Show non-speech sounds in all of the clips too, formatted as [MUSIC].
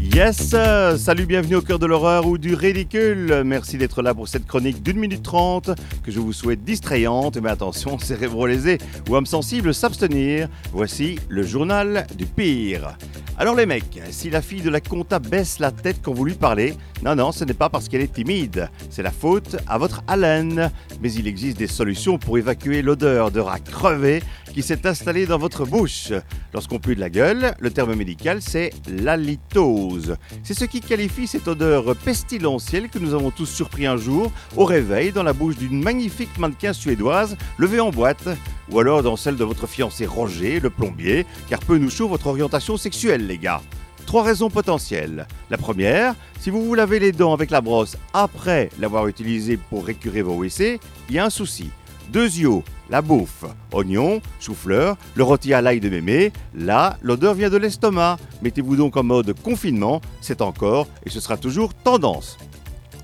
Yes, euh, salut, bienvenue au cœur de l'horreur ou du ridicule. Merci d'être là pour cette chronique d'une minute trente que je vous souhaite distrayante. Mais attention, [LAUGHS] cérébro lésé ou âme sensible, s'abstenir. Voici le journal du pire. Alors les mecs, si la fille de la compta baisse la tête quand vous lui parlez, non, non, ce n'est pas parce qu'elle est timide. C'est la faute à votre haleine. Mais il existe des solutions pour évacuer l'odeur de rat crevé qui s'est installée dans votre bouche. Lorsqu'on pue de la gueule, le terme médical c'est l'halitose. C'est ce qui qualifie cette odeur pestilentielle que nous avons tous surpris un jour au réveil dans la bouche d'une magnifique mannequin suédoise levée en boîte, ou alors dans celle de votre fiancé Roger, le plombier, car peu nous chaud votre orientation sexuelle les gars. Trois raisons potentielles. La première, si vous vous lavez les dents avec la brosse après l'avoir utilisée pour récurer vos WC, il y a un souci. Deux yeux, la bouffe, oignons, chou-fleur, le rôti à l'ail de mémé, là, l'odeur vient de l'estomac. Mettez-vous donc en mode confinement, c'est encore et ce sera toujours tendance.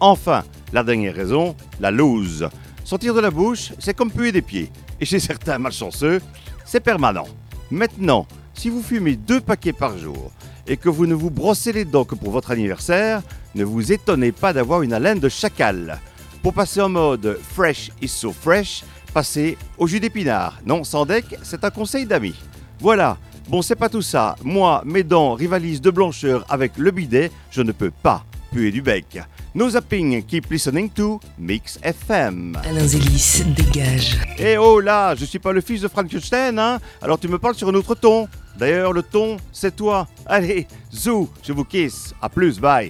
Enfin, la dernière raison, la loose. Sortir de la bouche, c'est comme puer des pieds. Et chez certains malchanceux, c'est permanent. Maintenant, si vous fumez deux paquets par jour et que vous ne vous brossez les dents que pour votre anniversaire, ne vous étonnez pas d'avoir une haleine de chacal. Pour passer en mode fresh is so fresh, passez au jus d'épinard. Non, sans deck, c'est un conseil d'amis. Voilà. Bon, c'est pas tout ça. Moi, mes dents rivalisent de blancheur avec le bidet, je ne peux pas puer du bec. No zapping, keep listening to Mix FM. Alain Zélis, dégage. Eh oh là, je suis pas le fils de Frankenstein, hein Alors tu me parles sur un autre ton. D'ailleurs, le ton, c'est toi. Allez, zou, je vous kiss. À plus, bye.